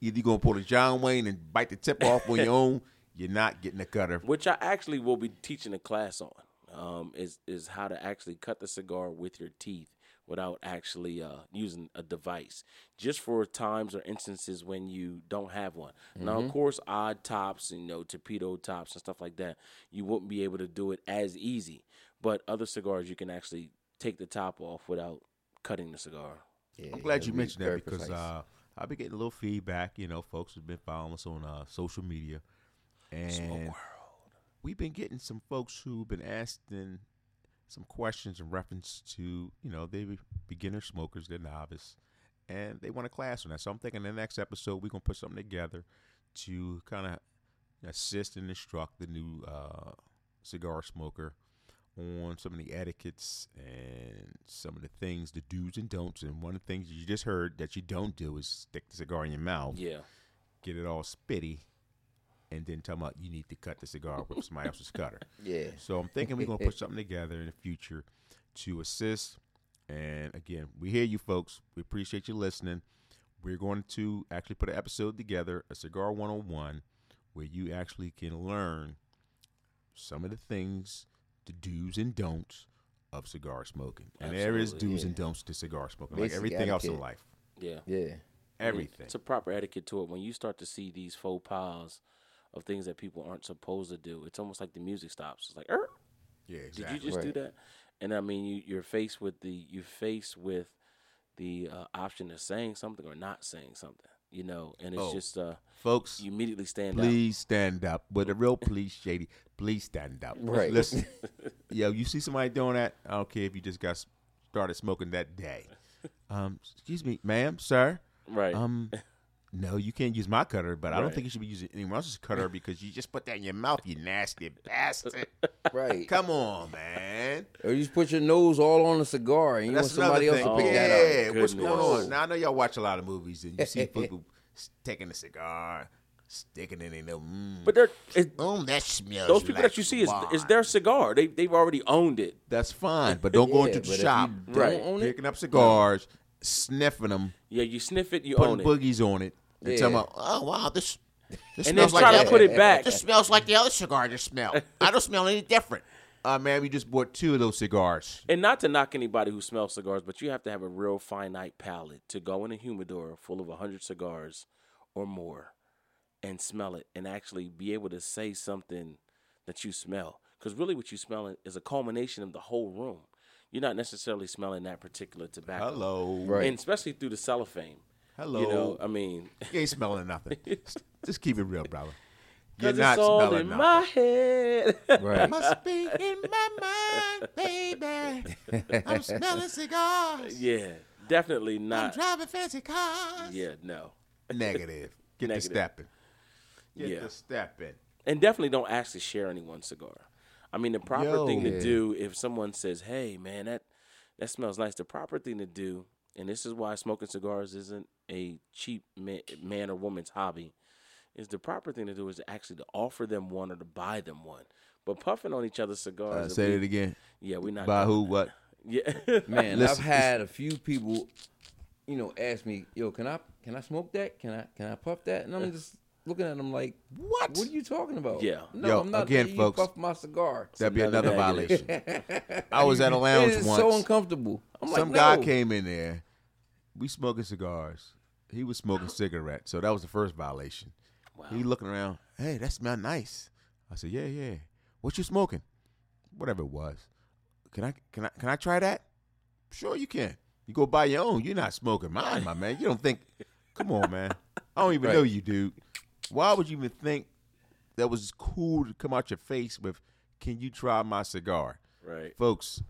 Either you're gonna pull a John Wayne and bite the tip off on your own. You're not getting a cutter. which I actually will be teaching a class on, um, is is how to actually cut the cigar with your teeth without actually uh, using a device, just for times or instances when you don't have one. Now, of course, odd tops and you know torpedo tops and stuff like that, you wouldn't be able to do it as easy. But other cigars, you can actually take the top off without cutting the cigar. Yeah, I'm glad you mentioned that because uh, I've been getting a little feedback. You know, folks have been following us on uh, social media, and we've been getting some folks who've been asking some questions in reference to you know they be beginner smokers, they're novice, and they want a class on that. So I'm thinking the next episode we're gonna put something together to kind of assist and instruct the new uh, cigar smoker on some of the etiquettes and some of the things, the do's and don'ts. And one of the things you just heard that you don't do is stick the cigar in your mouth, Yeah. get it all spitty, and then tell them you need to cut the cigar with somebody else's cutter. Yeah. So I'm thinking we're gonna put something together in the future to assist. And again, we hear you folks. We appreciate you listening. We're going to actually put an episode together, a cigar 101, where you actually can learn some of the things, the do's and don'ts of cigar smoking. And there is Absolutely, do's and don'ts to cigar smoking, like Basic everything else in life. Yeah. Yeah. Everything. It's a proper etiquette to it. When you start to see these faux pas of things that people aren't supposed to do, it's almost like the music stops. It's like, er, yeah, did you just do that? And I mean, you, you're faced with the you're faced with the uh, option of saying something or not saying something. You know, and it's Oh. just uh, Folks, you immediately stand up. please stand up. With a real police shady, please stand up. Right. Listen, yo, you see somebody doing that? I don't care if you just got started smoking that day. Um, excuse me, ma'am, sir. Right. Um, no, you can't use my cutter, but I don't think you should be using anyone else's cutter because you just put that in your mouth, you nasty bastard. Right. Come on, man. Or you just put your nose all on a cigar and you That's want somebody else another to pick yeah, that up. Yeah, what's going on? Now I know y'all watch a lot of movies and you see people taking a cigar, sticking it in their. Mm, but they're it, mm, that smells. those people like that you see is is their cigar. They they've already owned it. That's fine, but don't go into the shop don't Right. own it, picking up cigars, sniffing them, Yeah, you sniff it, you putting own it, boogies on it, and Yeah. talking about, oh wow, this. This and then smells try like to the put other- it back. This smells like the other cigar I just smelled. I don't smell any different. Uh, man, we just bought two of those cigars. And not to knock anybody who smells cigars, but you have to have a real finite palate to go in a humidor full of 100 cigars or more and smell it and actually be able to say something that you smell. Because really, what you smell is a culmination of the whole room. You're not necessarily smelling that particular tobacco. Hello. Right. And especially through the cellophane. Hello. You know, I mean, You ain't smelling nothing. just keep it real, brother. You're because not it's all smelling in nothing. my head. Right. Must be in my mind, baby. I'm smelling cigars. yeah, definitely not. I'm driving fancy cars. Yeah, no. Negative. Get the Negative. stepping. Get Yeah. the stepping. and definitely don't ask to share anyone's cigar. I mean, the proper Yo. thing to Yeah. do if someone says, "Hey, man, that that smells nice," the proper thing to do, and this is why smoking cigars isn't a cheap man, man or woman's hobby, is the proper thing to do is actually to offer them one or to buy them one. But puffing on each other's cigars, Uh, say we- it again. Yeah, we're not. By doing who? What? Yeah, Man, Listen, I've had a few people, you know, ask me, "Yo, can I can I smoke that? Can I can I puff that?" And I'm just looking at them like, What? What are you talking about? Yeah. no, Yo, I'm not again, letting folks, You puff my cigar. That'd be another another negative. violation. I was at a lounge it is once. so uncomfortable. I'm Some like, guy came in there. We smoking cigars. He was smoking cigarettes, so that was the first violation. He looking around. Hey, that smell nice. I said, Yeah, yeah. What you smoking? Whatever it was. Can I can I can I try that? Sure, you can. You go buy your own. You're not smoking mine, my man. You don't think? Come on, man. I don't even Right. know you, dude. Why would you even think that was cool to come out your face with? Can you try my cigar? Right. Folks,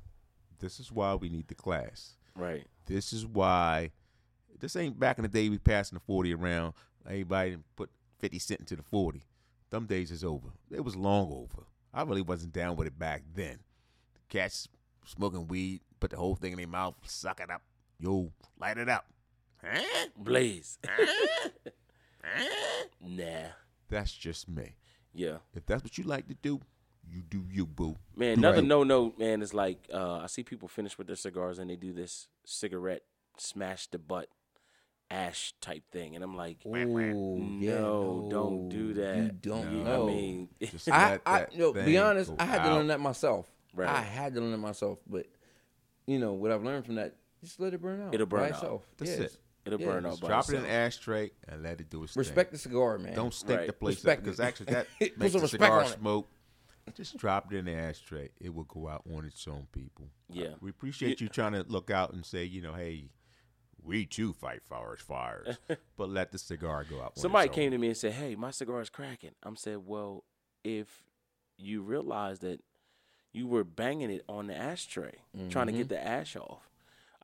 this is why we need the class. Right. This is why this ain't back in the day we passing the 40 around. Everybody put 50 cent into the 40. Them days is over. It was long over. I really wasn't down with it back then. Cats smoking weed, put the whole thing in their mouth, suck it up. Yo, light it up. Huh? Blaze. nah. That's just me. Yeah. If that's what you like to do, you do you, boo. Man, another Right. no no, man, is like uh, I see people finish with their cigars and they do this cigarette smash the butt ash type thing, and I'm like, Ooh, yeah, no, don't do that. You don't You- know. I mean, Just I, let I that no, be honest, I had to learn that myself. Right. I had to learn it myself, but you know what I've learned from that, just let it burn out. It'll burn by out. itself. That's Yes. it. It'll Yeah. burn out by Drop it in itself. an ashtray and let it do its thing. Respect thing. the cigar, man. Don't stink Right. the place Respect up because actually that makes some the cigar on it. smoke. Just drop it in the ashtray. It will go out on its own, people. Yeah. We appreciate you trying to look out and say, you know, hey, we too fight forest fires, but let the cigar go out. on Somebody came to me and said, "Hey, my cigar is cracking." I'm said, "Well, if you realize that you were banging it on the ashtray, trying to Mm-hmm. get the ash off."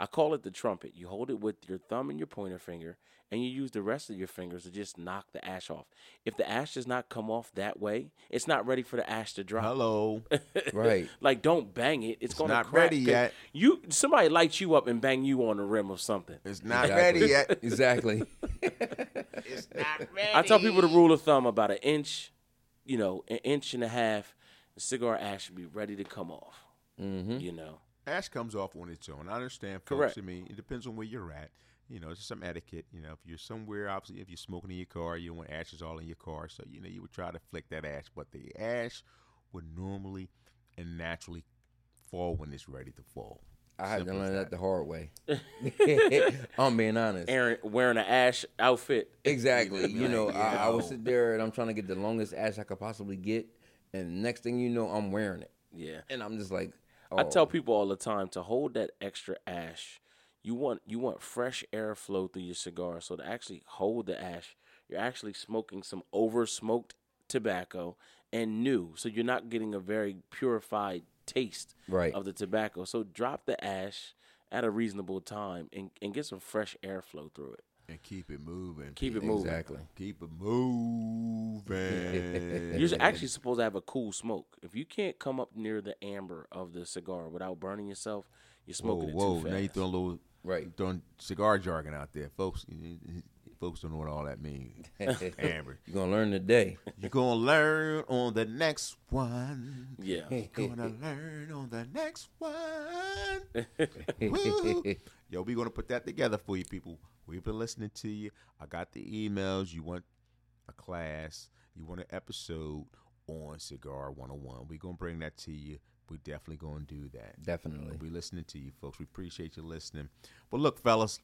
I call it the trumpet. You hold it with your thumb and your pointer finger, and you use the rest of your fingers to just knock the ash off. If the ash does not come off that way, it's not ready for the ash to drop. Hello. right. Like, don't bang it. It's, gonna not crack. ready 'Cause yet. You somebody lights you up and bang you on the rim of something. It's not Exactly. ready yet. Exactly. It's not ready. I tell people the rule of thumb about an inch, you know, an inch and a half, the cigar ash should be ready to come off. Mm-hmm. You know, Ash comes off on its own. I understand, folks. Correct. I mean, it depends on where you're at. You know, it's just some etiquette. You know, if you're somewhere, obviously, if you're smoking in your car, you don't want ashes all in your car. So, you know, you would try to flick that ash. But the ash would normally and naturally fall when it's ready to fall. I had to learn that the hard way. I'm being honest. Aaron wearing an ash outfit. Exactly. You know, like, I, I would sit there and I'm trying to get the longest ash I could possibly get, and next thing you know, I'm wearing it, Yeah, and I'm just like, I oh, tell people all the time to hold that extra ash. You want you want fresh air flow through your cigar. So to actually hold the ash, you're actually smoking some over smoked tobacco and new. So you're not getting a very purified taste Right. of the tobacco. So drop the ash at a reasonable time and, and get some fresh airflow through it. And keep it moving. Keep it moving. exactly. Keep it moving. You're actually supposed to have a cool smoke. If you can't come up near the amber of the cigar without burning yourself, you're smoking whoa. it too Now you fast. throwing a little, Right. throwing cigar jargon out there, folks. Folks don't know what all that means. Amber. You're gonna learn today. You're gonna learn on the next one. yeah. You're gonna learn on the next one. Woo. Yo, we gonna put that together for you people. We've been listening to you. I got the emails. You want a class, you want an episode on Cigar 101. We're gonna bring that to you. We're definitely gonna do that. Definitely. We listening to you folks. We appreciate you listening. But look, fellas,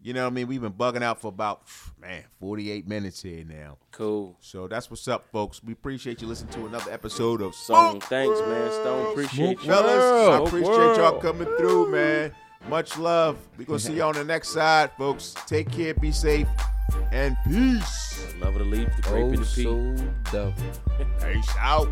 you know what I mean? We've been bugging out for about man, 48 minutes here now. Cool. So that's what's up, folks. We appreciate you listening to another episode of Song. thanks, man. Stone, appreciate you. Fellas, I appreciate world. y'all coming through, man. Much love. We're going to see you on the next side, folks. Take care, be safe, and peace. Love of the leaf, the grape, oh, and the oh, peace. So Peace out.